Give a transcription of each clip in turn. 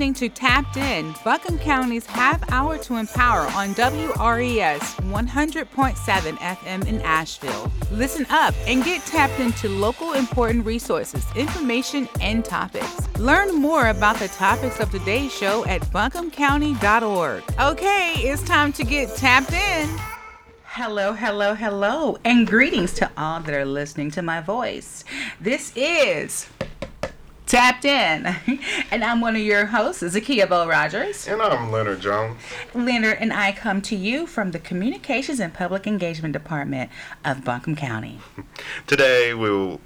listening to Tapped In, Buncombe County's half hour to empower on WRES 100.7 FM in Asheville. Listen up and get tapped into local important resources, information, and topics. Learn more about the topics of today's show at buncombecounty.org. Okay, it's time to get tapped in. Hello, hello, hello, and greetings to all that are listening to my voice. This is Tapped In, and I'm one of your hosts, Zakia Bell Rogers. And I'm Leonard Jones. Leonard and I come to you from the Communications and Public Engagement Department of Buncombe County. Today we will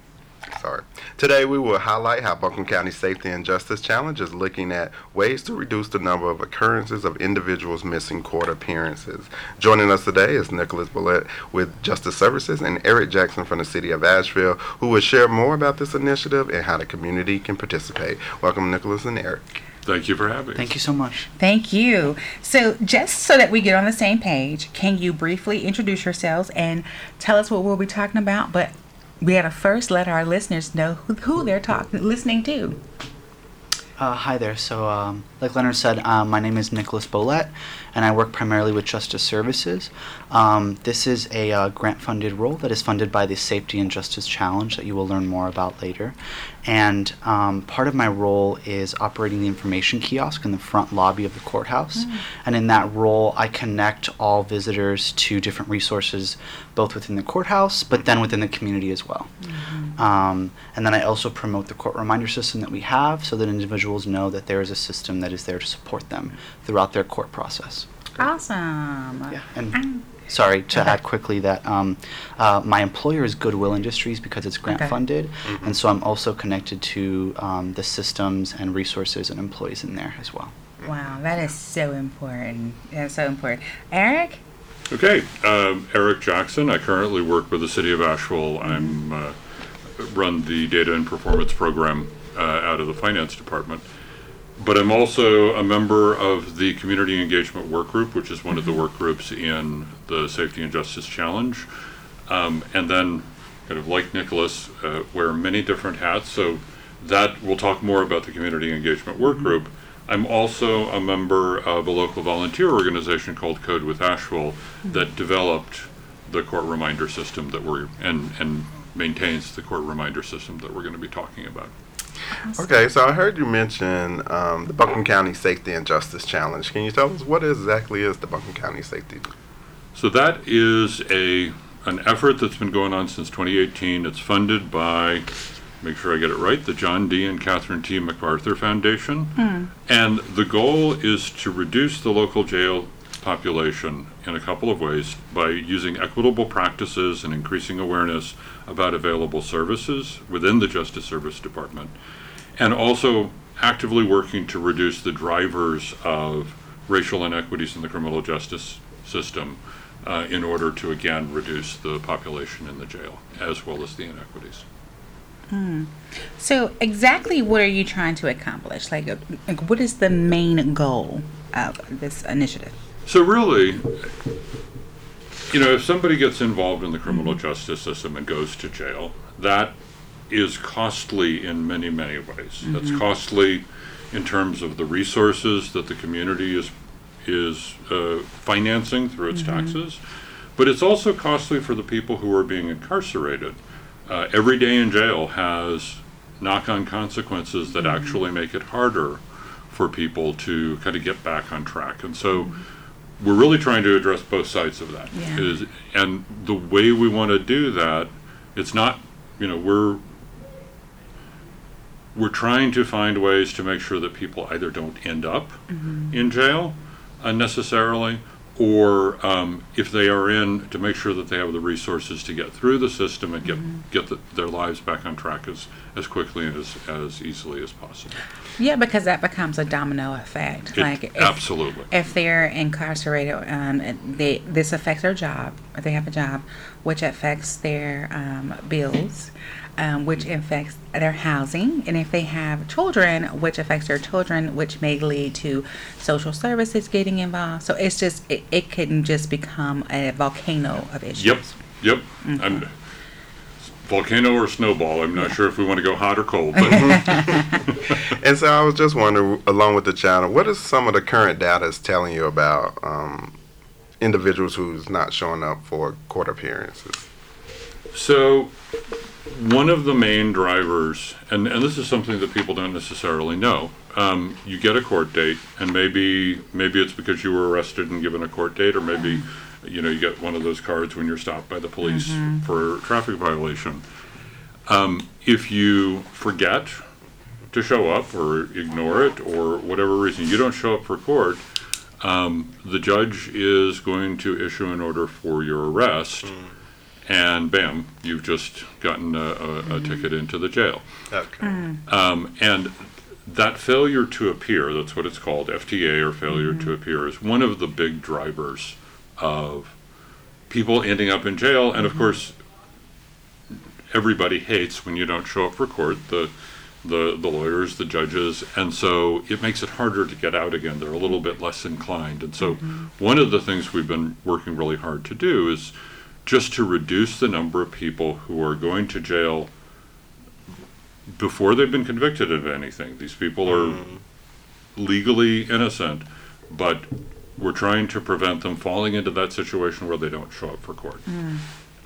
sorry. Today we will highlight how Buncombe County Safety and Justice Challenge is looking at ways to reduce the number of occurrences of individuals missing court appearances. Joining us today is Nicholas Bolet with Justice Services and Eric Jackson from the City of Asheville, who will share more about this initiative and how the community can participate. Welcome, Nicholas and Eric. Thank you for having me. Thank you so much. Thank you. So, just so that we get on the same page, can you briefly introduce yourselves and tell us what we'll be talking about? But we gotta first let our listeners know who, who they're talking, listening to. Uh, hi there. So, um, like Leonard said, um, my name is Nicholas Bolet, and I work primarily with Justice Services. Um, this is a uh, grant funded role that is funded by the Safety and Justice Challenge that you will learn more about later. And um, part of my role is operating the information kiosk in the front lobby of the courthouse. Mm. And in that role, I connect all visitors to different resources, both within the courthouse, but then within the community as well. Um, and then I also promote the court reminder system that we have so that individuals know that there is a system that is there to support them throughout their court process. Awesome. Yeah, and Um, sorry to Okay. add quickly that um, uh, my employer is Goodwill Industries because it's grant Okay. funded, and so I'm also connected to um, the systems and resources and employees in there as well. Wow, that is so important. That's so important. Eric? Okay, um, Eric Jackson. I currently work with the City of Asheville. I'm uh, run the Data and Performance Program uh, out of the Finance Department. But I'm also a member of the Community Engagement Work Group, which is one of the work groups in the Safety and Justice Challenge. Um, and then, kind of like Nicholas, uh, wear many different hats. So that we'll talk more about the Community Engagement Work Group. I'm also a member of a local volunteer organization called Code with Asheville that developed the court reminder system that we're and and maintains the court reminder system that we're going to be talking about. Okay, so I heard you mention um, the Buncombe County Safety and Justice Challenge. Can you tell us what exactly is the Buncombe County Safety? So that is a an effort that's been going on since 2018. It's funded by, make sure I get it right, the John D. and Catherine T. MacArthur Foundation. And the goal is to reduce the local jail population in a couple of ways by using equitable practices and increasing awareness about available services within the Justice Service Department. And also actively working to reduce the drivers of racial inequities in the criminal justice system uh, in order to again reduce the population in the jail as well as the inequities. So, exactly what are you trying to accomplish? Like, like what is the main goal of this initiative? So really, you know, if somebody gets involved in the criminal justice system and goes to jail, that is costly in many, many ways. That's costly in terms of the resources that the community is is uh, financing through its taxes, but it's also costly for the people who are being incarcerated. Uh, every day in jail has knock-on consequences that actually make it harder for people to kind of get back on track, and so we're really trying to address both sides of that. Yeah. Is and the way we want to do that, it's not, you know, we're we're trying to find ways to make sure that people either don't end up in jail unnecessarily, or um, if they are in, to make sure that they have the resources to get through the system and get get the, their lives back on track as as quickly and as as easily as possible. Yeah, because that becomes a domino effect. It- like, if, absolutely. if they're incarcerated, um, they this affects their job. They have a job, which affects their um, bills, um, which affects their housing, and if they have children, which affects their children, which may lead to social services getting involved. So it's just it, it can just become a volcano of issues. Yep, yep. And volcano or snowball. I'm not sure if we want to go hot or cold, but And so I was just wondering, along with the channel, what is some of the current data is telling you about um, individuals who's not showing up for court appearances? So, one of the main drivers, and, and this is something that people don't necessarily know. Um, you get a court date, and maybe maybe it's because you were arrested and given a court date, or maybe you know you get one of those cards when you're stopped by the police for traffic violation. Um, if you forget to show up or ignore it or whatever reason you don't show up for court, um, the judge is going to issue an order for your arrest, and bam, you've just gotten a, a, a ticket into the jail. Okay. Um, and that failure to appear, that's what it's called, FTA or failure to appear, is one of the big drivers of people ending up in jail. And of mm-hmm. course, everybody hates when you don't show up for court, the, the, the lawyers, the judges, and so it makes it harder to get out again. They're a little bit less inclined. And so mm-hmm. one of the things we've been working really hard to do is just to reduce the number of people who are going to jail before they've been convicted of anything. These people are mm-hmm. legally innocent, but we're trying to prevent them falling into that situation where they don't show up for court.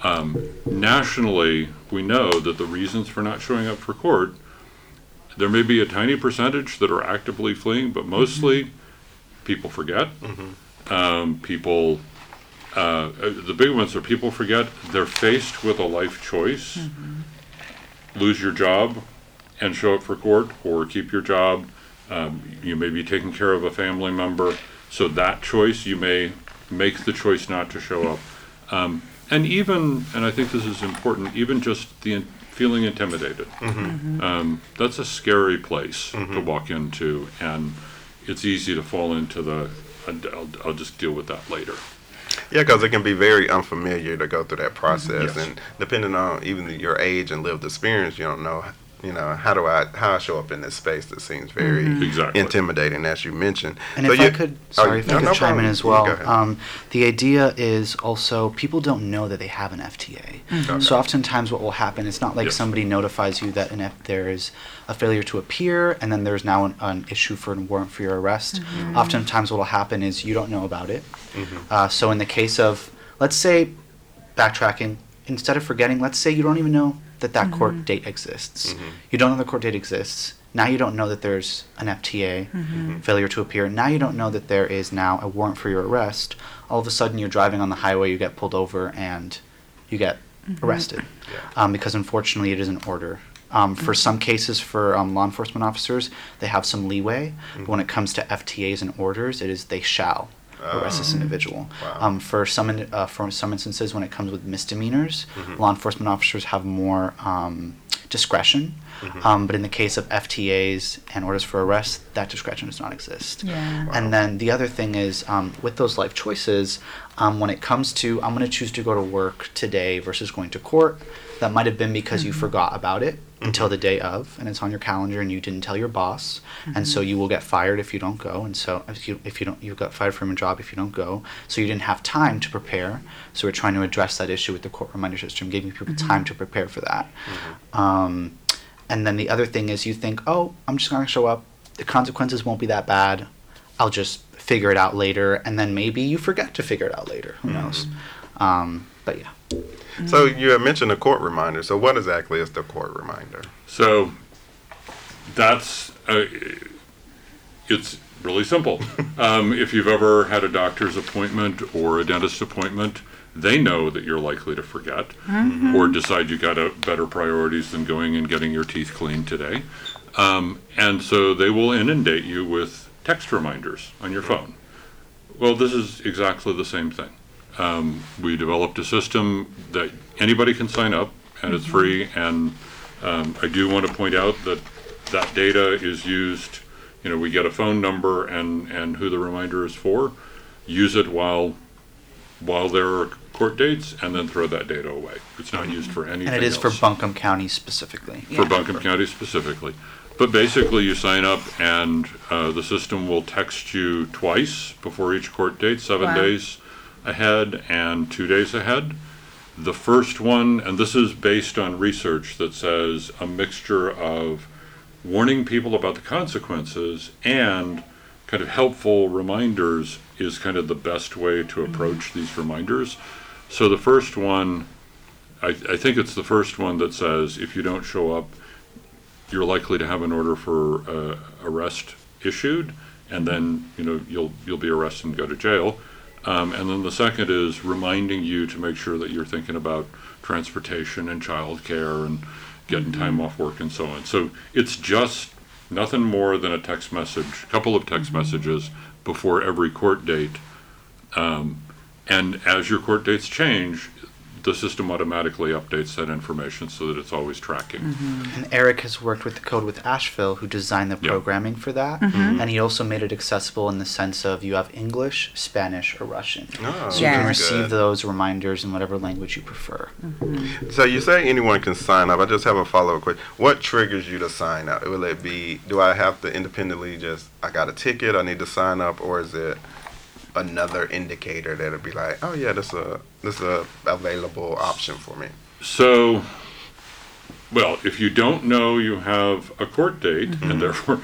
Um, nationally, we know that the reasons for not showing up for court, there may be a tiny percentage that are actively fleeing, but mostly people forget. Um, people, uh, uh, the big ones are people forget they're faced with a life choice lose your job and show up for court, or keep your job. Um, you may be taking care of a family member, so that choice you may make the choice not to show up. Um, and even, and I think this is important, even just the in- feeling intimidated. Um, that's a scary place to walk into, and it's easy to fall into the. I'll, I'll just deal with that later. Yeah, because it can be very unfamiliar to go through that process, Yes. and depending on even your age and lived experience, you don't know, you know, how do I how I show up in this space that seems very Exactly. intimidating, as you mentioned. And So if I you- could, oh, sorry, if no, I could no chime in as well. Um, the idea is also people don't know that they have an FTA. So oftentimes, what will happen is not like Yes. somebody notifies you that an F- there is a failure to appear, and then there's now an, an issue for a warrant for your arrest. Oftentimes, what will happen is you don't know about it. Uh, so in the case of, let's say, backtracking, instead of forgetting, let's say you don't even know that that court mm-hmm. date exists. Mm-hmm. You don't know the court date exists. Now you don't know that there's an FTA, mm-hmm. failure to appear. Now you don't know that there is now a warrant for your arrest. All of a sudden, you're driving on the highway, you get pulled over, and you get arrested. Um, because unfortunately, it is an order. Um, for some cases, for um, law enforcement officers, they have some leeway. But when it comes to FTAs and orders, it is they shall arrest this individual. Wow. Um, for some in- uh, for some instances, when it comes with misdemeanors, Mm-hmm. law enforcement officers have more um, discretion. Mm-hmm. Um, but in the case of FTAs and orders for arrest, that discretion does not exist. Yeah. And then the other thing is, um, with those life choices, um, when it comes to I'm going to choose to go to work today versus going to court, that might have been because you forgot about it Mm-hmm. until the day of, and it's on your calendar, and you didn't tell your boss, and so mm-hmm. you will get fired if you don't go. And so if you if you don't, you got fired from a job if you don't go. So you didn't have time to prepare. So we're trying to address that issue with the court reminder system, giving people mm-hmm. time to prepare for that. Um, and then the other thing is you think, oh, I'm just going to show up. The consequences won't be that bad. I'll just figure it out later. And then maybe you forget to figure it out later. Who knows? Um, but yeah. So you had mentioned a court reminder. So what exactly is the court reminder? So that's uh, it's really simple. um, if you've ever had a doctor's appointment or a dentist appointment, they know that you're likely to forget or decide you got a better priorities than going and getting your teeth cleaned today. Um, and so they will inundate you with text reminders on your phone. Well, this is exactly the same thing. Um, we developed a system that anybody can sign up and it's free. And um, I do want to point out that that data is used, you know, we get a phone number and, and who the reminder is for. Use it while while there are court dates and then throw that data away. It's not used for anything And it is for else Buncombe County specifically. for Buncombe County specifically. But basically, you sign up and uh, the system will text you twice before each court date, seven Wow. days ahead and two days ahead. The first one, and this is based on research that says a mixture of warning people about the consequences and kind of helpful reminders is kind of the best way to approach these reminders. So the first one, I, I think it's the first one that says if you don't show up, you're likely to have an order for uh, arrest issued, and then you know you'll you'll be arrested and go to jail. Um, and then the second is reminding you to make sure that you're thinking about transportation and childcare and getting time off work and so on. So it's just nothing more than a text message, a couple of text messages before every court date. Um, and as your court dates change, the system automatically updates that information so that it's always tracking. Mm-hmm. And Eric has worked with the Code with Asheville, who designed the Yeah. programming for that. Mm-hmm. And he also made it accessible in the sense of you have English, Spanish, or Russian. Oh, So you can receive good. those reminders in whatever language you prefer. Mm-hmm. So you say anyone can sign up. I just have a follow up question. What triggers you to sign up? Will it be? Do I have to independently just? I got a ticket. I need to sign up, or is it another indicator that'll be like, oh yeah, this a this a available option for me. So, well, if you don't know you have a court date, and therefore,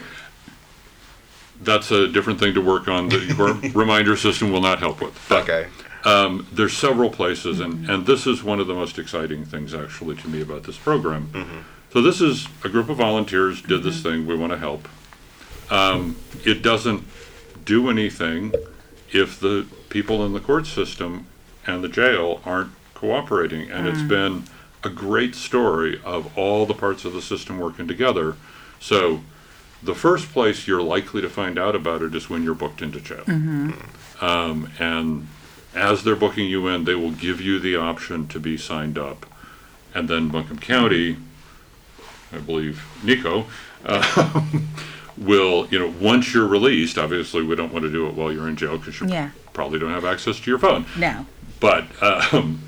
that's a different thing to work on. The your reminder system will not help with. But, Okay. Um, there's several places, and, and this is one of the most exciting things actually to me about this program. So this is a group of volunteers did this thing. We want to help. Um, it doesn't do anything if the people in the court system and the jail aren't cooperating. And it's been a great story of all the parts of the system working together. So the first place you're likely to find out about it is when you're booked into jail. Um, and as they're booking you in, they will give you the option to be signed up. And then Buncombe County, I believe Nico, uh, will, you know, once you're released, obviously we don't want to do it while you're in jail because you Yeah. probably don't have access to your phone. No. But, um,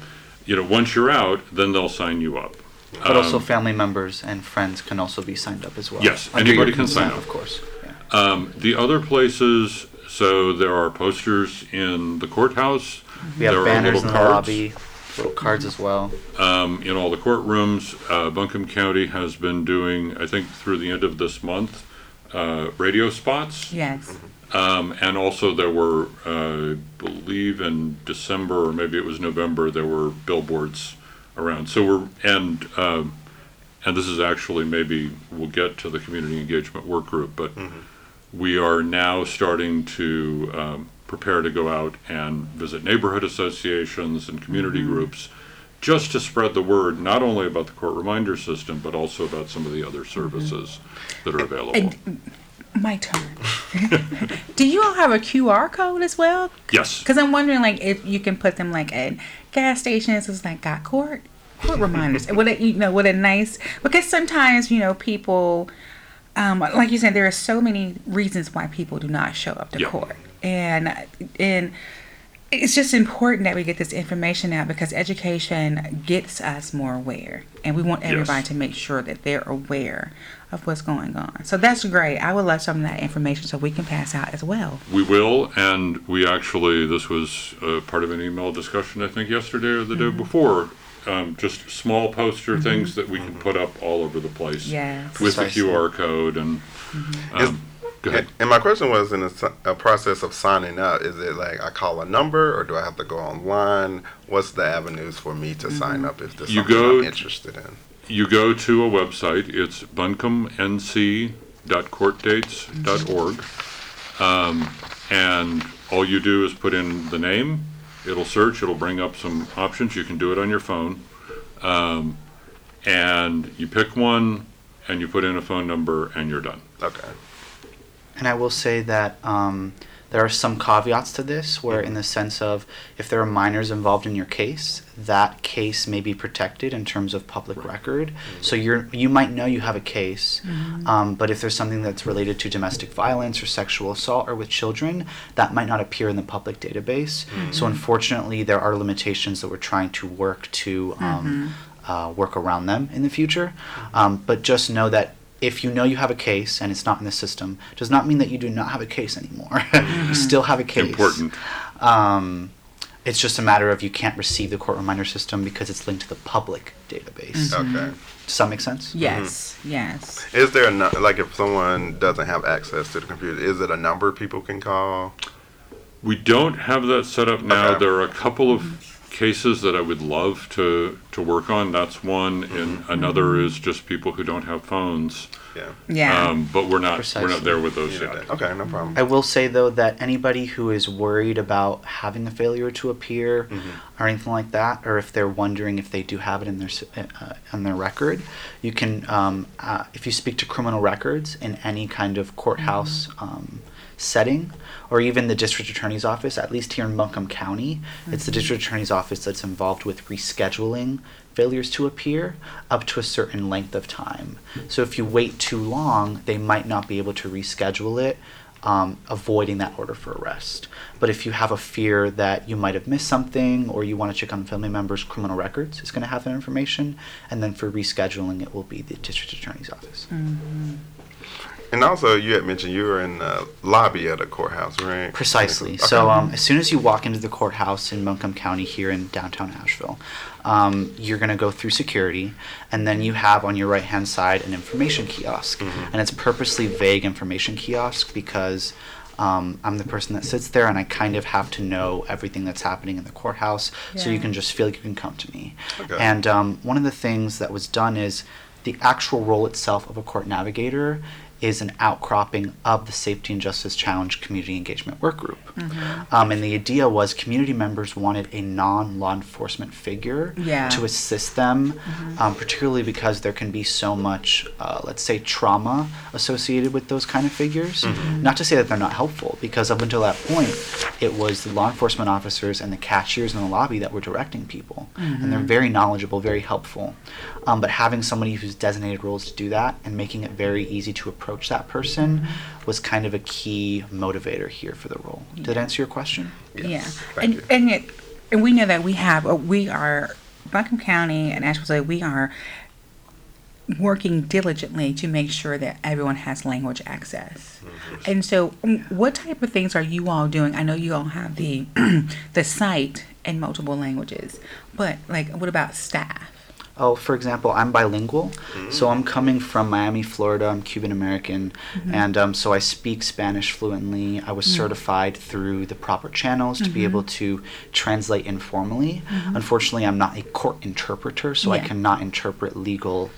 you know, once you're out, then they'll sign you up. But also, family members and friends can also be signed up as well. Yes, anybody can sign up. Of course. Yeah. Um, the other places, so there are posters in the courthouse. We have there banners little in the cards. lobby, little cards as well. um, in all the courtrooms. Uh, Buncombe County has been doing, I think, through the end of this month, uh, radio spots. Yes. Um, and also there were, uh, I believe in December or maybe it was November, there were billboards around. So we're, and, um, and this is actually maybe, we'll get to the community engagement work group, but we are now starting to um, prepare to go out and visit neighborhood associations and community groups just to spread the word, not only about the court reminder system, but also about some of the other services that are available. And my turn. Do you all have a QR code as well? Yes. Because I'm wondering, like, if you can put them like at gas stations, it's like got court court reminders. Would it, you know, what a nice because sometimes you know people, um, like you said, there are so many reasons why people do not show up to Yeah. court, and and it's just important that we get this information out because education gets us more aware, and we want everybody Yes. to make sure that they're aware of what's going on. So that's great. I would love some of that information so we can pass out as well. We will, and we actually, this was uh, part of an email discussion, I think, yesterday or the day before. Um, just small poster things that we can put up all over the place Yes. with the QR code and. Um, go ahead. And, and my question was in a, a process of signing up. Is it like I call a number, or do I have to go online? What's the avenues for me to sign up if this is something go I'm interested in? You go to a website. It's buncombenc.courtdates.org, um, and all you do is put in the name. It'll search. It'll bring up some options. You can do it on your phone, um, and you pick one, and you put in a phone number, and you're done. Okay. And I will say that um, there are some caveats to this, where in the sense of if there are minors involved in your case, that case may be protected in terms of public record. So you're you might know you have a case, um, but if there's something that's related to domestic violence or sexual assault or with children, that might not appear in the public database. So unfortunately, there are limitations that we're trying to work to. Um, uh, work around them in the future, um, but just know that if you know you have a case and it's not in the system, does not mean that you do not have a case anymore. you mm-hmm. still have a case. Important. Um, it's just a matter of you can't receive the court reminder system because it's linked to the public database. Mm-hmm. Okay. Does that make sense? Yes, mm-hmm. yes. Is there a nu- like if someone doesn't have access to the computer, is it a number people can call? We don't have that set up now. Okay. There are a couple of cases that I would love to, to work on. That's one, and another is just people who don't have phones. Yeah. Yeah. Um, but we're not, we're not there with those Yeah, yet. Okay, no problem. I will say though that anybody who is worried about having a failure to appear or anything like that, or if they're wondering if they do have it in their s- uh, on their record, you can um, uh, if you speak to criminal records in any kind of courthouse um, setting, or even the district attorney's office. At least here in Buncombe County, it's the district attorney's office that's involved with rescheduling failures to appear up to a certain length of time. So if you wait too long, they might not be able to reschedule it, um, avoiding that order for arrest. But if you have a fear that you might have missed something or you want to check on family members' criminal records, it's going to have that information. And then for rescheduling, it will be the district attorney's office. And also, you had mentioned you were in the lobby of the courthouse, right? Precisely. Okay. So um, as soon as you walk into the courthouse in Buncombe County here in downtown Asheville, um, you're going to go through security, and then you have on your right hand side an information kiosk, and it's purposely vague information kiosk because. Um, I'm the person that sits there, and I kind of have to know everything that's happening in the courthouse, so you can just feel like you can come to me. Okay. And um, one of the things that was done is the actual role itself of a court navigator is an outcropping of the Safety and Justice Challenge Community Engagement Work Group. Um, and the idea was community members wanted a non law enforcement figure Yeah. to assist them, um, particularly because there can be so much, uh, let's say, trauma associated with those kind of figures. Not to say that they're not helpful, because up until that point, it was the law enforcement officers and the cashiers in the lobby that were directing people. And they're very knowledgeable, very helpful. Um, but having somebody who's designated roles to do that and making it very easy to approach that person was kind of a key motivator here for the role. Did that answer your question? Yeah, thank and you. and it, and we know that we have uh, we are Buncombe County and Asheville State. We are working diligently to make sure that everyone has language access. Mm-hmm. And so, um, what type of things are you all doing? I know you all have the the site in multiple languages, but like, what about staff? Oh, for example, I'm bilingual, mm-hmm. so I'm coming from Miami, Florida. I'm Cuban American, mm-hmm. and um, so I speak Spanish fluently. I was mm-hmm. certified through the proper channels to be able to translate informally. Unfortunately, I'm not a court interpreter, so I cannot interpret legal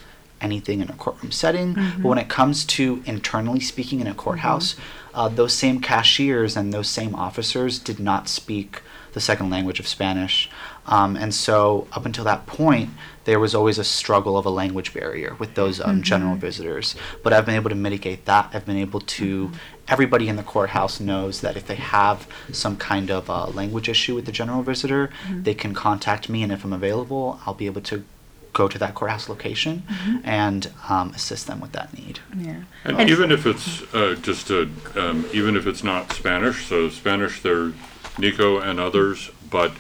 anything in a courtroom setting. But when it comes to internally speaking in a courthouse, uh, those same cashiers and those same officers did not speak the second language of Spanish. Um, and so, up until that point, there was always a struggle of a language barrier with those um, general visitors. But I've been able to mitigate that. I've been able to, everybody in the courthouse knows that if they have some kind of uh, language issue with the general visitor, they can contact me, and if I'm available, I'll be able to go to that courthouse location and um, assist them with that need. Yeah, And even if it's uh, just a, um, even if it's not Spanish, so Spanish, there, Nico and others, but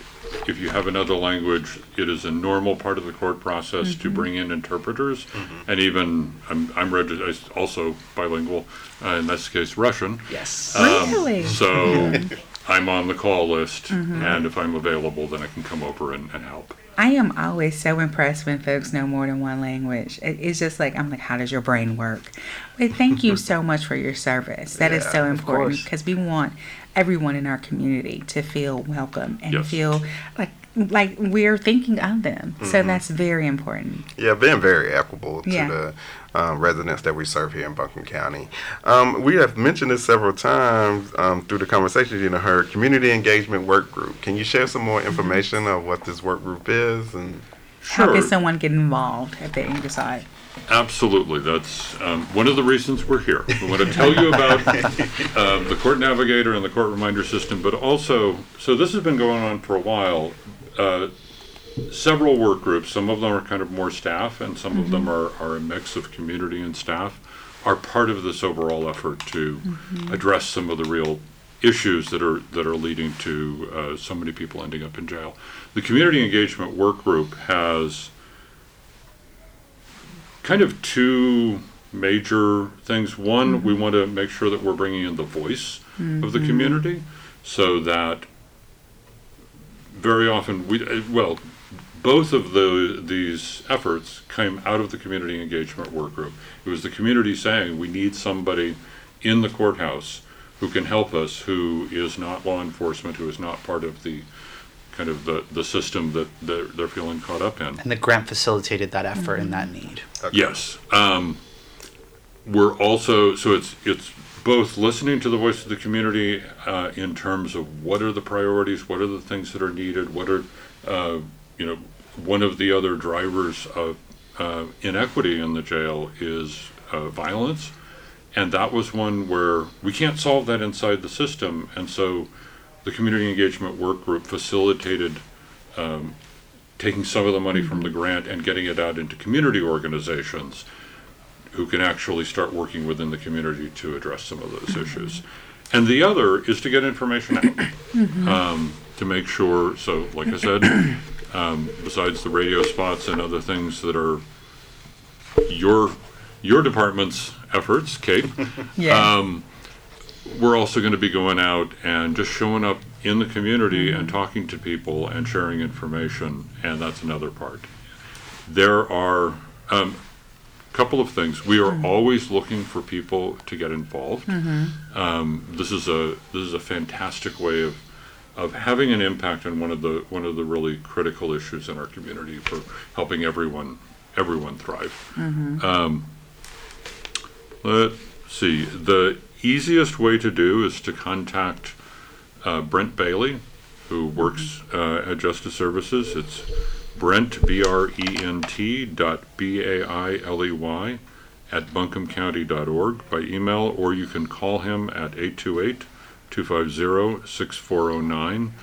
if you have another language, it is a normal part of the court process to bring in interpreters. And even, I'm, I'm regi- I also bilingual, uh, in this case Russian. Yes. Um, Really? So I'm on the call list, and if I'm available, then I can come over and, and help. I am always so impressed when folks know more than one language. It, it's just like I'm like, how does your brain work? But thank you so much for your service. That is so Yeah, of important course. because we want everyone in our community to feel welcome and Yes. feel like like we're thinking of them. So that's very important. Yeah, being very equitable to Yeah. the um, residents that we serve here in Buncombe County. Um, we have mentioned this several times um, through the conversations you know heard. Community engagement work group. Can you share some more information of what this work group is? And How can someone get involved if they decide? Absolutely. That's um, one of the reasons we're here. We want to tell you about um, the court navigator and the court reminder system, but also, so this has been going on for a while. Uh, several work groups, some of them are kind of more staff, and some of them are, are a mix of community and staff, are part of this overall effort to address some of the real issues that are that are leading to uh, so many people ending up in jail. The community engagement work group has kind of two major things. One, we want to make sure that we're bringing in the voice of the community so that very often we uh, well both of the these efforts came out of the community engagement work group. It was the community saying we need somebody in the courthouse who can help us who is not law enforcement who is not part of the kind of the, the system that they're, they're feeling caught up in And the grant facilitated that effort and that need. Yes. Um, we're also so it's it's both listening to the voice of the community uh, in terms of what are the priorities, what are the things that are needed, what are uh, you know one of the other drivers of uh, inequity in the jail is uh, violence, and that was one where we can't solve that inside the system, and so the community engagement work group facilitated um, taking some of the money from the grant and getting it out into community organizations who can actually start working within the community to address some of those issues. And the other is to get information out, um, to make sure, so like I said, um, besides the radio spots and other things that are your, your department's efforts, Kate, Yeah. um, we're also going to be going out and just showing up in the community and talking to people and sharing information, and that's another part. There are um, a couple of things. We are always looking for people to get involved. Um, this is a this is a fantastic way of of having an impact on one of the one of the really critical issues in our community for helping everyone everyone thrive. Um, let's see. The easiest way to do is to contact uh, Brent Bailey, who works uh, at Justice Services. It's Brent B R E N T dot B A I L E Y at buncombecounty.org by email, or you can call him at 828 250 6409.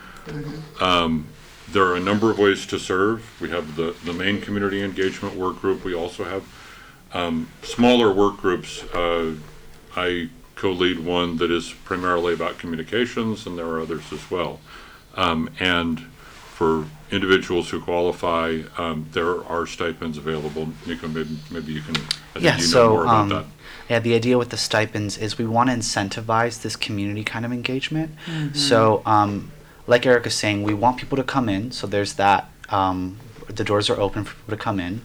Um, There are a number of ways to serve. We have the, the main community engagement work group. We also have um, smaller work groups. Uh, I co-lead one that is primarily about communications, and there are others as well. Um, and for individuals who qualify, um, there are stipends available. Nico, maybe, maybe you can, I think Yeah, you know so more about um, that. yeah, the idea with the stipends is we want to incentivize this community kind of engagement. So, um, like Eric is saying, we want people to come in. So there's that. Um, the doors are open for people to come in,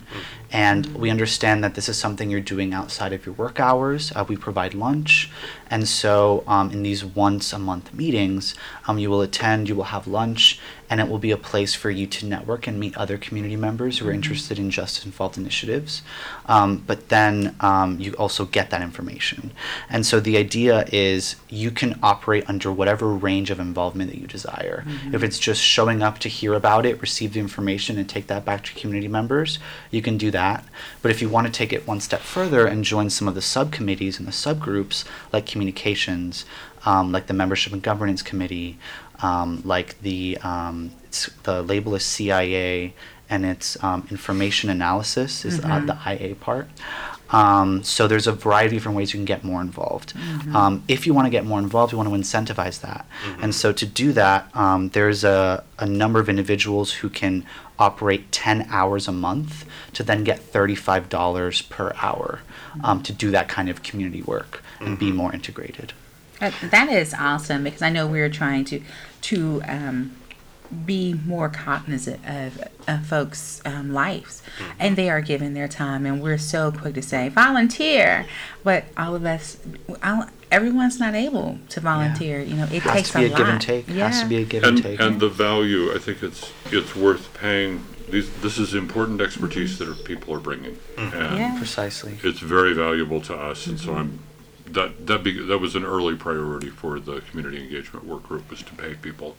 and we understand that this is something you're doing outside of your work hours. Uh, we provide lunch, and so um, in these once a month meetings, um, you will attend, you will have lunch, and it will be a place for you to network and meet other community members who are interested in justice involved initiatives. Um, but then um, you also get that information. And so the idea is you can operate under whatever range of involvement that you desire. If it's just showing up to hear about it, receive the information, and take that back to community members, you can do that. But if you want to take it one step further and join some of the subcommittees and the subgroups, like communications, um, like the membership and governance committee, um, like the um, it's, the label is CIA, and it's um, information analysis is uh, the IA part. Um, so there's a variety of different ways you can get more involved. Um, if you want to get more involved, you want to incentivize that. And so to do that, um, there's a, a number of individuals who can operate 10 hours a month to then get $35 per hour um, to do that kind of community work and be more integrated. Uh, That is awesome because I know we're trying to to um, be more cognizant of, of folks' um, lives, and they are giving their time, and we're so quick to say volunteer, but all of us, all, everyone's not able to volunteer. You know, it Has takes to be a, lot. give and take. Yeah. Has to be a give And, and take. and the value, I think it's, it's worth paying. These, this is important expertise that are- people are bringing. Mm-hmm. And Yeah. Precisely. it's very valuable to us, and so I'm, that, that be, that was an early priority for the community engagement work group, was to pay people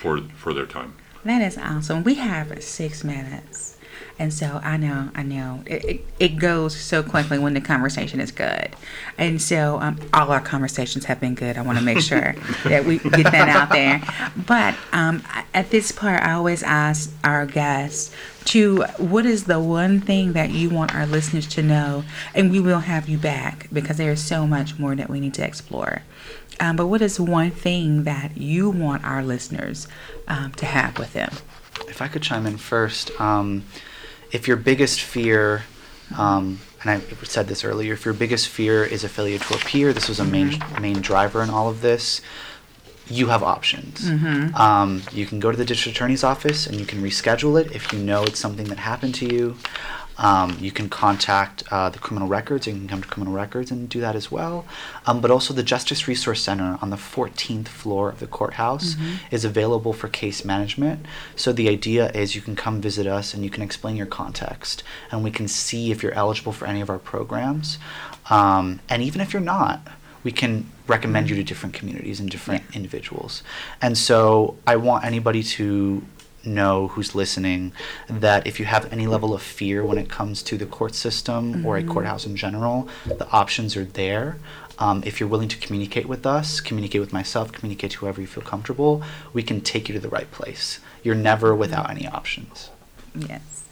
for, for their time. That is awesome. We have six minutes. And so I know, I know, it, it, it goes so quickly when the conversation is good. And so um, all our conversations have been good. I want to make sure that we get that out there. But um, at this part, I always ask our guests to what is the one thing that you want our listeners to know? And we will have you back because there is so much more that we need to explore. Um, but what is one thing that you want our listeners um, to have with them? If I could chime in first, um, if your biggest fear, um, and I said this earlier, if your biggest fear is a failure to appear, this was a main main driver in all of this. you have options. Um, you can go to the district attorney's office and you can reschedule it if you know it's something that happened to you. Um, you can contact uh, the criminal records. You can come to criminal records and do that as well. Um, but also, the Justice Resource Center on the 14th floor of the courthouse is available for case management. So the idea is you can come visit us and you can explain your context, and we can see if you're eligible for any of our programs. Um, and even if you're not, we can recommend you to different communities and different individuals. And so I want anybody to know who's listening that if you have any level of fear when it comes to the court system or a courthouse in general, the options are there. Um, if you're willing to communicate with us, communicate with myself, communicate to whoever you feel comfortable, we can take you to the right place. You're never without any options. Yes.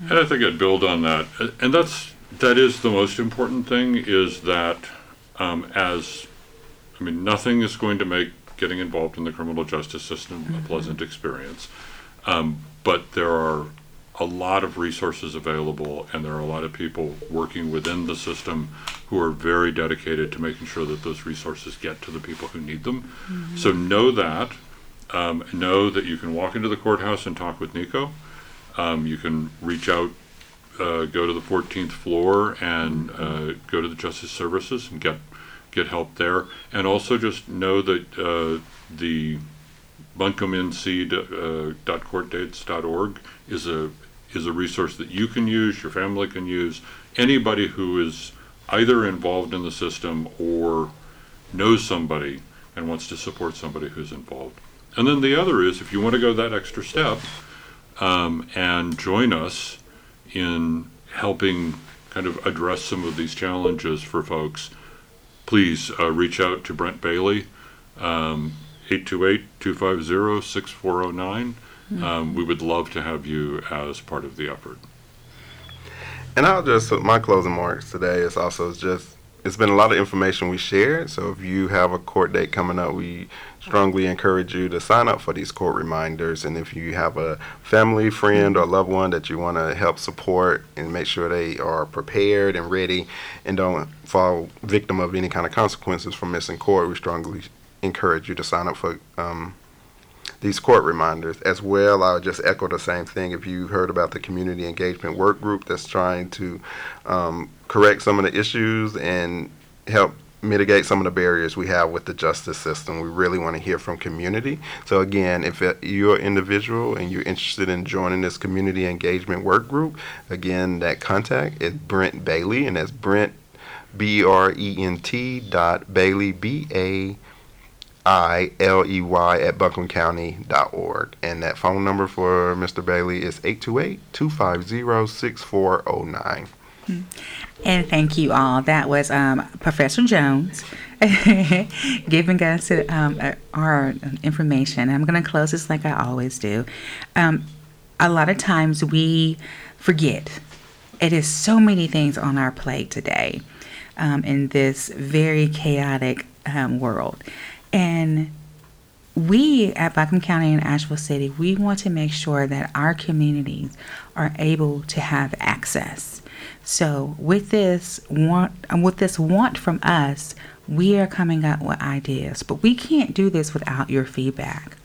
And I think I'd build on that, and that's that is the most important thing is that um, as I mean, nothing is going to make getting involved in the criminal justice system a pleasant experience, um, but there are a lot of resources available, and there are a lot of people working within the system who are very dedicated to making sure that those resources get to the people who need them. So know that. Um, know that you can walk into the courthouse and talk with Nico. Um, you can reach out, uh, go to the 14th floor and uh, go to the Justice Services and get get help there. And also just know that uh, the buncombenc.courtdates.org is a is a resource that you can use, your family can use, anybody who is either involved in the system or knows somebody and wants to support somebody who's involved. And then the other is if you want to go that extra step um, and join us in helping kind of address some of these challenges for folks, please uh, reach out to Brent Bailey, um, 828-250-6409. Um, we would love to have you as part of the effort. And I'll just my closing marks today is also just it's been a lot of information we shared. So if you have a court date coming up, we strongly encourage you to sign up for these court reminders. And if you have a family, friend, or loved one that you want to help support and make sure they are prepared and ready and don't fall victim of any kind of consequences from missing court, we strongly encourage you to sign up for um, these court reminders as well. I would just echo the same thing. If you heard about the community engagement work group that's trying to um, correct some of the issues and help mitigate some of the barriers we have with the justice system, we really want to hear from community. So again, if you're an individual and you're interested in joining this community engagement work group, again, that contact is Brent Bailey, and that's Brent B R E N T dot Bailey B A I L E Y at buncombecounty.org. And that phone number for Mr. Bailey is 828 250 6409. And thank you all. That was um, Professor Jones giving us um, our information. I'm going to close this like I always do. Um, a lot of times we forget. It is so many things on our plate today um, in this very chaotic um, world. And we at Buncombe County and Asheville City, we want to make sure that our communities are able to have access. So with this want, with this want from us, we are coming up with ideas, but we can't do this without your feedback.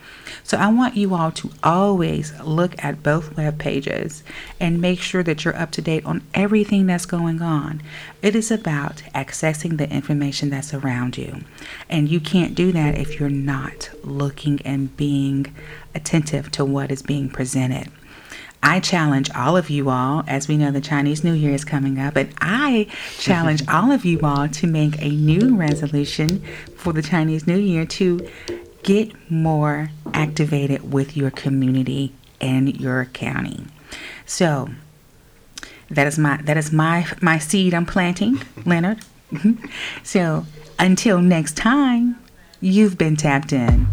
So I want you all to always look at both web pages and make sure that you're up to date on everything that's going on. It is about accessing the information that's around you. And you can't do that if you're not looking and being attentive to what is being presented. I challenge all of you all, as we know the Chinese New Year is coming up, and I challenge all of you all to make a new resolution for the Chinese New Year to get more activated with your community and your county. So that is my that is my my seed I'm planting, Leonard. Mm-hmm. so until next time, you've been tapped in.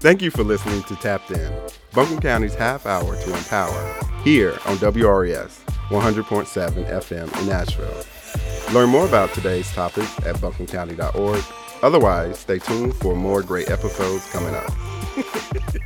Thank you for listening to Tapped In, Buncombe County's half hour to empower, here on WRES 100.7 FM in Asheville. Learn more about today's topic at buncombecounty.org. Otherwise, stay tuned for more great episodes coming up.